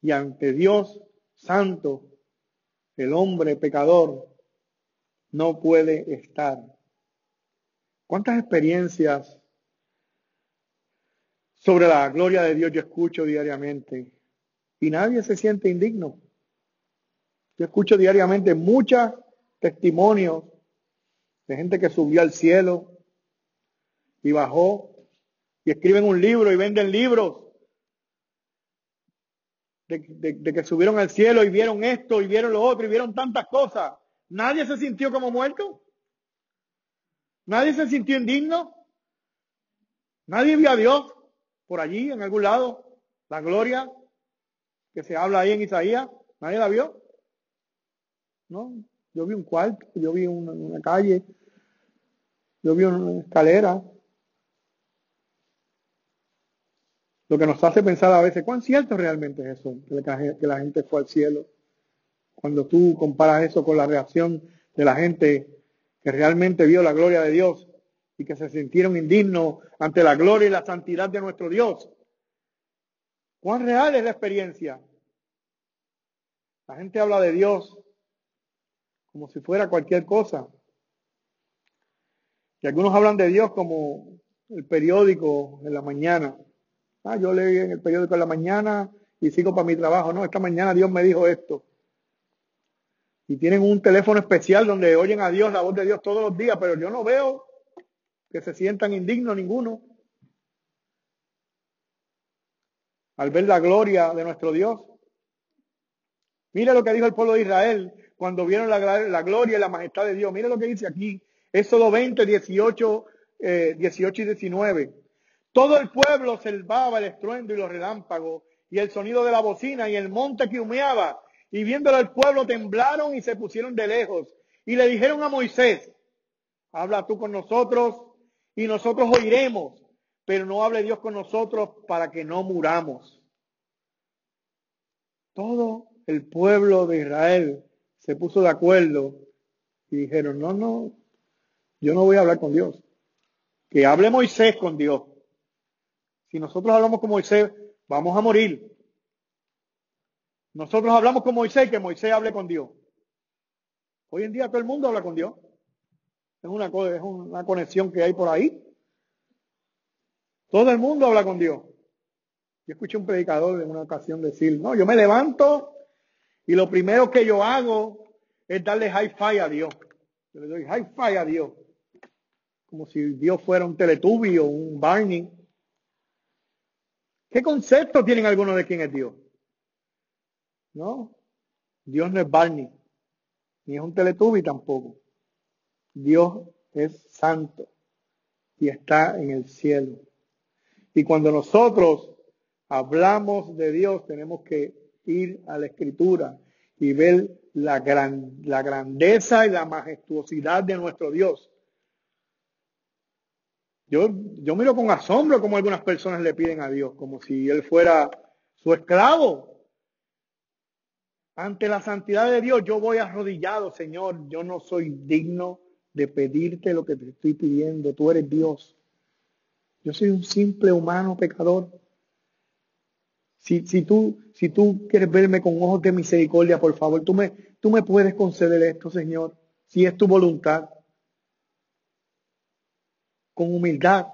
Y ante Dios santo, el hombre pecador no puede estar. ¿Cuántas experiencias sobre la gloria de Dios yo escucho diariamente? Y nadie se siente indigno. Yo escucho diariamente muchos testimonios de gente que subió al cielo y bajó y escriben un libro y venden libros de, que subieron al cielo y vieron esto y vieron lo otro y vieron tantas cosas. Nadie se sintió como muerto. Nadie se sintió indigno. Nadie vio a Dios por allí, en algún lado. La gloria que se habla ahí en Isaías. Nadie la vio. No, yo vi un cuarto, yo vi una calle, yo vi una escalera, Lo que nos hace pensar a veces, ¿cuán cierto realmente es eso? Que la gente fue al cielo. Cuando tú comparas eso con la reacción de la gente que realmente vio la gloria de Dios y que se sintieron indignos ante la gloria y la santidad de nuestro Dios. ¿Cuán real es la experiencia? La gente habla de Dios como si fuera cualquier cosa. Y algunos hablan de Dios como el periódico en la mañana. Ah, yo leí en el periódico en la mañana y sigo para mi trabajo. No, esta mañana Dios me dijo esto. Y tienen un teléfono especial donde oyen a Dios, la voz de Dios todos los días, pero yo no veo que se sientan indignos ninguno al ver la gloria de nuestro Dios. Mira lo que dijo el pueblo de Israel cuando vieron la, gloria y la majestad de Dios. Mira lo que dice aquí, Éxodo 20, 18, 18 y 19. Todo el pueblo observaba el estruendo y los relámpagos y el sonido de la bocina y el monte que humeaba. Y viéndolo el pueblo temblaron y se pusieron de lejos. Y le dijeron a Moisés, habla tú con nosotros y nosotros oiremos, pero no hable Dios con nosotros para que no muramos. Todo el pueblo de Israel se puso de acuerdo y dijeron, no, no, yo no voy a hablar con Dios. Que hable Moisés con Dios. Si nosotros hablamos con Moisés, vamos a morir. Nosotros hablamos con Moisés, que Moisés hable con Dios. Hoy en día todo el mundo habla con Dios. Es una, es una conexión que hay por ahí. Todo el mundo habla con Dios. Yo escuché un predicador en una ocasión decir, no, yo me levanto y lo primero que yo hago es darle hi-fi a Dios. Yo le doy hi-fi a Dios. Como si Dios fuera un Teletubby o un Barney. ¿Qué concepto tienen algunos de quién es Dios? No, Dios no es Barney, ni es un Teletubby tampoco. Dios es santo y está en el cielo. Y cuando nosotros hablamos de Dios, tenemos que ir a la escritura y ver la, gran, la grandeza y la majestuosidad de nuestro Dios. Yo, yo miro con asombro como algunas personas le piden a Dios, como si Él fuera su esclavo. Ante la santidad de Dios, yo voy arrodillado, Señor. Yo no soy digno de pedirte lo que te estoy pidiendo. Tú eres Dios. Yo soy un simple humano pecador. Si, si, tú, si tú quieres verme con ojos de misericordia, por favor, tú me, tú me puedes conceder esto, Señor, si es tu voluntad. Con humildad.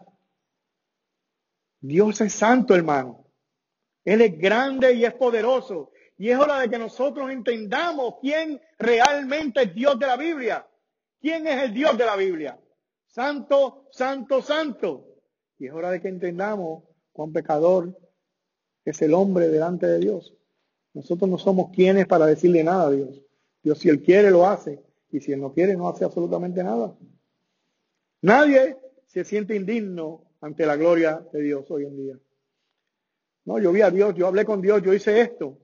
Dios es santo, hermano. Él es grande y es poderoso. Y es hora de que nosotros entendamos quién realmente es Dios de la Biblia. ¿Quién es el Dios de la Biblia? Santo, santo, santo. Y es hora de que entendamos cuán pecador es el hombre delante de Dios. Nosotros no somos quienes para decirle nada a Dios. Dios si Él quiere lo hace y si Él no quiere no hace absolutamente nada. Nadie se siente indigno ante la gloria de Dios hoy en día. No, yo vi a Dios, yo hablé con Dios, yo hice esto.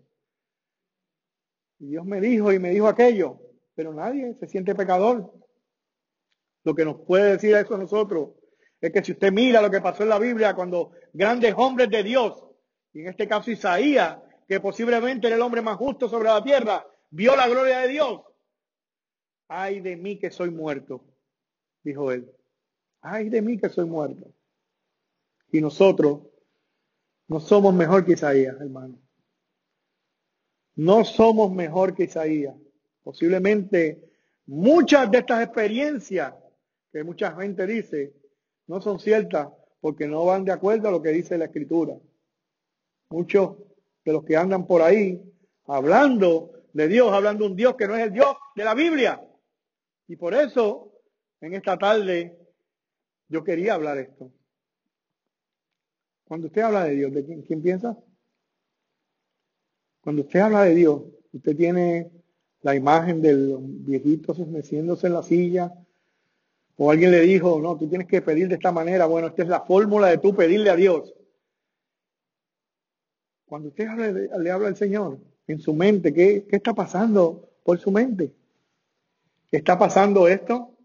Y Dios me dijo y me dijo aquello, pero nadie se siente pecador. Lo que nos puede decir eso a nosotros es que si usted mira lo que pasó en la Biblia cuando grandes hombres de Dios, y en este caso Isaías, que posiblemente era el hombre más justo sobre la tierra, vio la gloria de Dios. Ay de mí que soy muerto, dijo él. Ay de mí que soy muerto. Y nosotros no somos mejor que Isaías, hermano. No somos mejor que Isaías. Posiblemente muchas de estas experiencias que mucha gente dice no son ciertas porque no van de acuerdo a lo que dice la escritura. Muchos de los que andan por ahí hablando de Dios, hablando de un Dios que no es el Dios de la Biblia. Y por eso, en esta tarde, yo quería hablar esto. Cuando usted habla de Dios, ¿de quién, piensa? Cuando usted habla de Dios, usted tiene la imagen del viejito meciéndose en la silla, o alguien le dijo, no, tú tienes que pedir de esta manera. Bueno, esta es la fórmula de tú pedirle a Dios. Cuando usted le habla al Señor, en su mente, ¿qué, ¿qué está pasando por su mente? ¿Está pasando esto?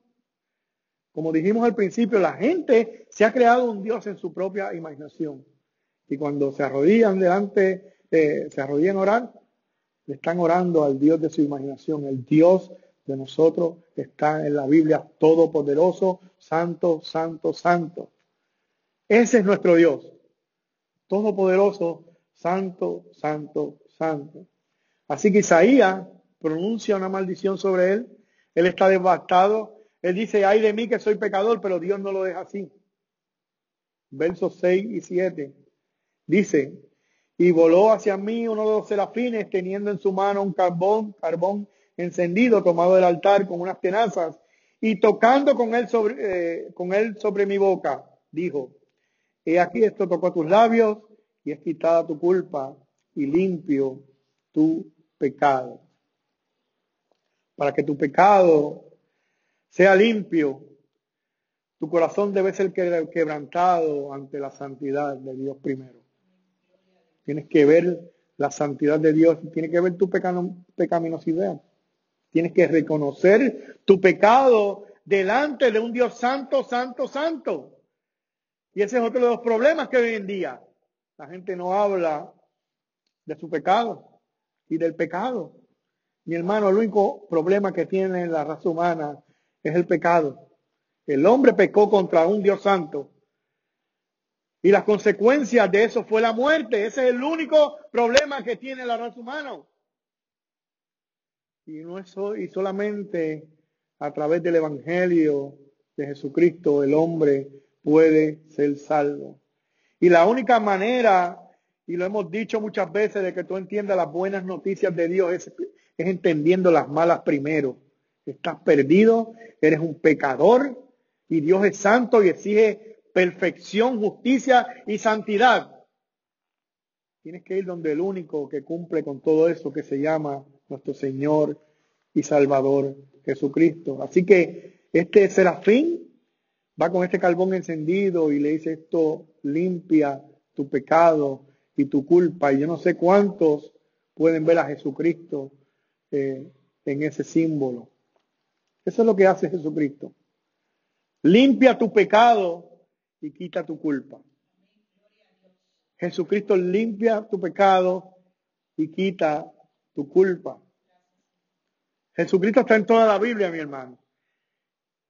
Como dijimos al principio, la gente se ha creado un Dios en su propia imaginación. Y cuando se arrodillan delante, eh, se arrodillan a orar, le están orando al Dios de su imaginación, el Dios de nosotros está en la Biblia todopoderoso, santo, santo, santo. Ese es nuestro Dios, todopoderoso, santo, santo, santo. Así que Isaías pronuncia una maldición sobre él, él está devastado, él dice, ay de mí que soy pecador, pero Dios no lo deja así. Versos 6 y 7. Dice, y voló hacia mí uno de los serafines teniendo en su mano un carbón, carbón encendido tomado del altar con unas tenazas y tocando con él sobre, eh, con él sobre mi boca, dijo, he aquí esto tocó tus labios y es quitada tu culpa y limpio tu pecado. Para que tu pecado sea limpio, tu corazón debe ser quebrantado ante la santidad de Dios primero. Tienes que ver la santidad de Dios, tienes que ver tu pecaminosidad. Tienes que reconocer tu pecado delante de un Dios santo, santo, santo. Y ese es otro de los problemas que hoy en día la gente no habla de su pecado y del pecado. Mi hermano, el único problema que tiene la raza humana es el pecado. El hombre pecó contra un Dios santo. Y las consecuencias de eso fue la muerte. Ese es el único problema que tiene la raza humana. Y, no es, y solamente a través del Evangelio de Jesucristo el hombre puede ser salvo. Y la única manera, y lo hemos dicho muchas veces, de que tú entiendas las buenas noticias de Dios es, es entendiendo las malas primero. Estás perdido, eres un pecador y Dios es santo y exige perfección, justicia y santidad. Tienes que ir donde el único que cumple con todo eso que se llama nuestro Señor y Salvador Jesucristo. Así que este serafín va con este carbón encendido y le dice esto limpia tu pecado y tu culpa. Y yo no sé cuántos pueden ver a Jesucristo eh, en ese símbolo. Eso es lo que hace Jesucristo. Limpia tu pecado y quita tu culpa. Jesucristo limpia tu pecado y quita tu culpa. Jesucristo está en toda la Biblia, mi hermano.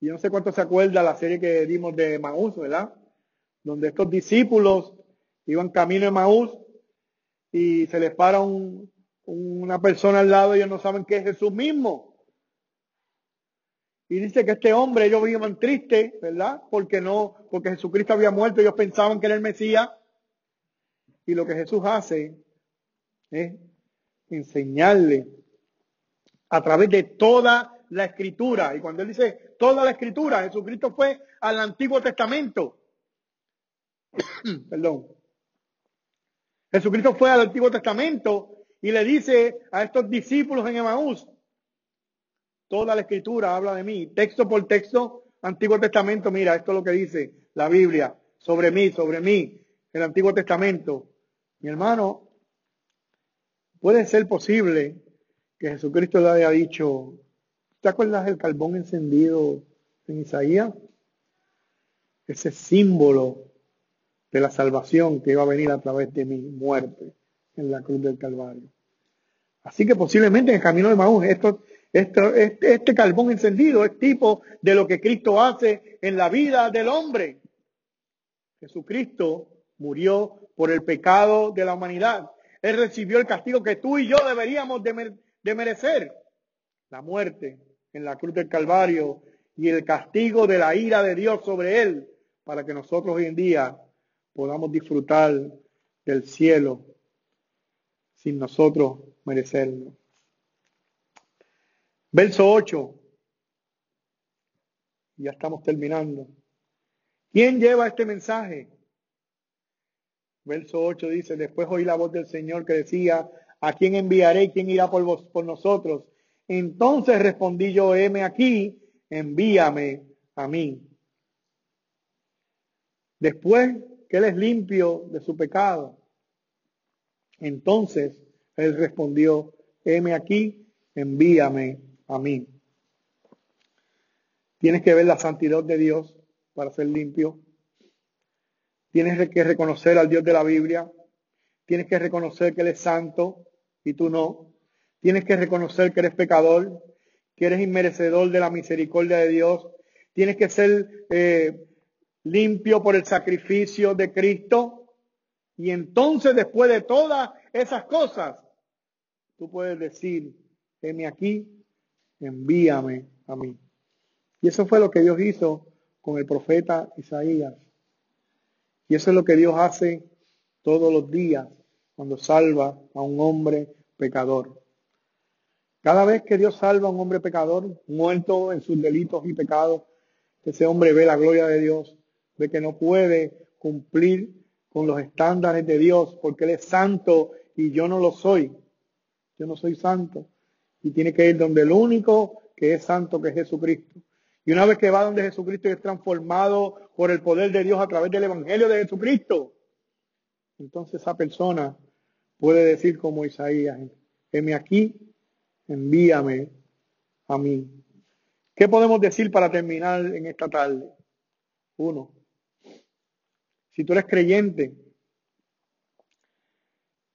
Y yo no sé cuánto se acuerda la serie que dimos de Maús, ¿verdad? Donde estos discípulos iban camino de Maús y se les para una persona al lado y ellos no saben que es Jesús mismo. Y dice que este hombre, ellos vivían tristes, ¿verdad? Porque no, porque Jesucristo había muerto, ellos pensaban que era el Mesías. Y lo que Jesús hace es enseñarle a través de toda la escritura. Y cuando él dice toda la escritura, Jesucristo fue al Antiguo Testamento. Perdón. Jesucristo fue al Antiguo Testamento y le dice a estos discípulos en Emaús, toda la escritura habla de mí, texto por texto, Antiguo Testamento, mira, esto es lo que dice la Biblia sobre mí, sobre mí, el Antiguo Testamento. Mi hermano, puede ser posible que Jesucristo le haya dicho, ¿te acuerdas del carbón encendido en Isaías? Ese símbolo de la salvación que iba a venir a través de mi muerte en la cruz del Calvario. Así que posiblemente en el camino de Maús, esto, este, este carbón encendido es tipo de lo que Cristo hace en la vida del hombre. Jesucristo murió por el pecado de la humanidad. Él recibió el castigo que tú y yo deberíamos de, de merecer. La muerte en la cruz del Calvario y el castigo de la ira de Dios sobre él para que nosotros hoy en día podamos disfrutar del cielo sin nosotros merecerlo. Verso 8. Ya estamos terminando. ¿Quién lleva este mensaje? Verso 8 dice, después oí la voz del Señor que decía, ¿a quién enviaré quién irá por, vos, por nosotros? Entonces respondí yo, heme aquí, envíame a mí. Después que él es limpio de su pecado. Entonces él respondió, heme aquí, envíame a mí. Tienes que ver la santidad de Dios para ser limpio. Tienes que reconocer al Dios de la Biblia. Tienes que reconocer que Él es santo y tú no. Tienes que reconocer que eres pecador, que eres inmerecedor de la misericordia de Dios. Tienes que ser eh, limpio por el sacrificio de Cristo. Y entonces, después de todas esas cosas, tú puedes decir, heme aquí, envíame a mí. Y eso fue lo que Dios hizo con el profeta Isaías. Y eso es lo que Dios hace todos los días cuando salva a un hombre pecador. Cada vez que Dios salva a un hombre pecador, muerto en sus delitos y pecados, ese hombre ve la gloria de Dios de que no puede cumplir con los estándares de Dios porque Él es santo y yo no lo soy. Yo no soy santo. Y tiene que ir donde el único que es santo, que es Jesucristo. Y una vez que va donde Jesucristo es transformado por el poder de Dios a través del Evangelio de Jesucristo, entonces esa persona puede decir como Isaías, heme aquí, envíame a mí. ¿Qué podemos decir para terminar en esta tarde? Uno, si tú eres creyente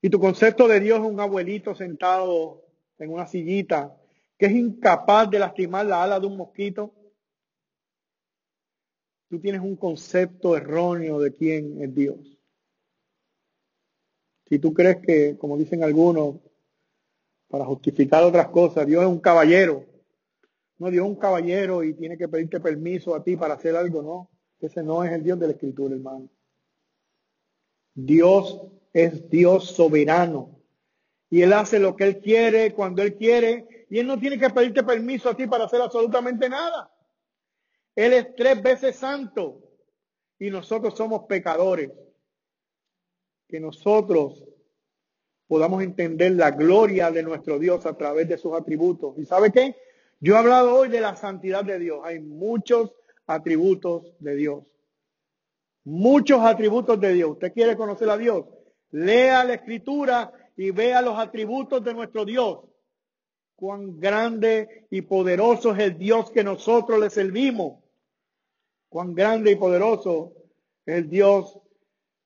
y tu concepto de Dios es un abuelito sentado en una sillita que es incapaz de lastimar la ala de un mosquito, tú tienes un concepto erróneo de quién es Dios. Si tú crees que, como dicen algunos, para justificar otras cosas, Dios es un caballero. No, Dios es un caballero y tiene que pedirte permiso a ti para hacer algo, no. Ese no es el Dios de la Escritura, hermano. Dios es Dios soberano. Y Él hace lo que Él quiere, cuando Él quiere. Y Él no tiene que pedirte permiso a ti para hacer absolutamente nada. Él es tres veces santo. Y nosotros somos pecadores. Que nosotros podamos entender la gloria de nuestro Dios a través de sus atributos. ¿Y sabe qué? Yo he hablado hoy de la santidad de Dios. Hay muchos atributos de Dios muchos atributos de Dios. ¿Usted quiere conocer a Dios? Lea la escritura y vea los atributos de nuestro Dios. Cuán grande y poderoso es el Dios que nosotros le servimos. Cuán grande y poderoso es el Dios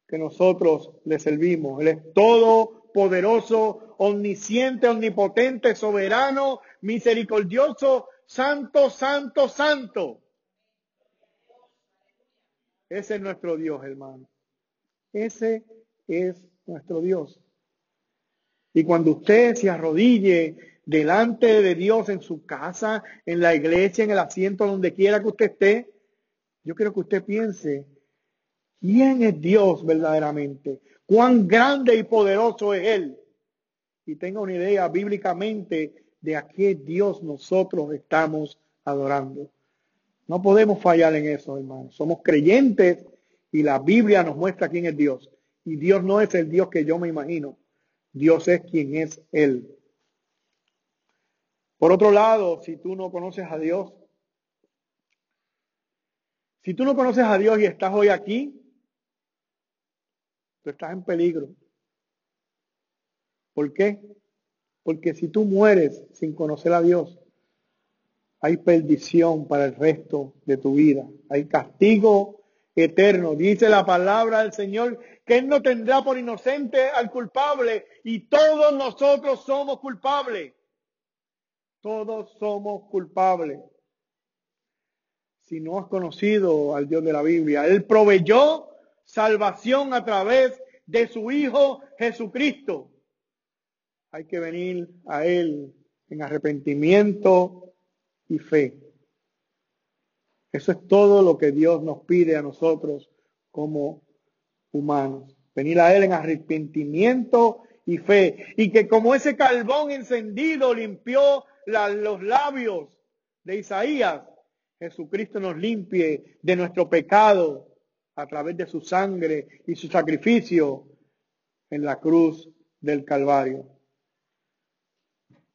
que nosotros le servimos. Él es todopoderoso, omnisciente, omnipotente, soberano, misericordioso, santo, santo, santo. Ese es nuestro Dios, hermano. Ese es nuestro Dios. Y cuando usted se arrodille delante de Dios en su casa, en la iglesia, en el asiento, donde quiera que usted esté, yo quiero que usted piense, ¿quién es Dios verdaderamente? ¿Cuán grande y poderoso es Él? Y tenga una idea bíblicamente de a qué Dios nosotros estamos adorando. No podemos fallar en eso, hermano. Somos creyentes y la Biblia nos muestra quién es Dios. Y Dios no es el Dios que yo me imagino. Dios es quien es Él. Por otro lado, si tú no conoces a Dios, si tú no conoces a Dios y estás hoy aquí, tú estás en peligro. ¿Por qué? Porque si tú mueres sin conocer a Dios, hay perdición para el resto de tu vida. Hay castigo eterno. Dice la palabra del Señor que Él no tendrá por inocente al culpable y todos nosotros somos culpables. Todos somos culpables. Si no has conocido al Dios de la Biblia, Él proveyó salvación a través de su Hijo Jesucristo. Hay que venir a Él en arrepentimiento y fe. Eso es todo lo que Dios nos pide a nosotros como humanos. Venir a Él en arrepentimiento y fe. Y que como ese carbón encendido limpió los labios de Isaías, Jesucristo nos limpie de nuestro pecado a través de su sangre y su sacrificio en la cruz del Calvario.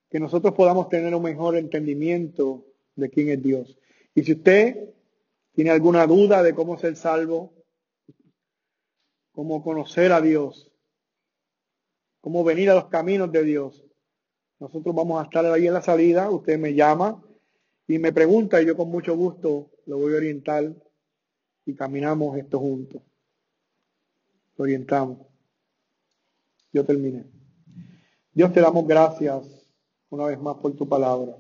Que nosotros podamos tener un mejor entendimiento de quién es Dios. Y si usted tiene alguna duda de cómo ser salvo, cómo conocer a Dios, cómo venir a los caminos de Dios, nosotros vamos a estar ahí en la salida, usted me llama y me pregunta y yo con mucho gusto lo voy a orientar y caminamos esto juntos. Lo orientamos. Yo terminé. Dios te damos gracias una vez más por tu palabra.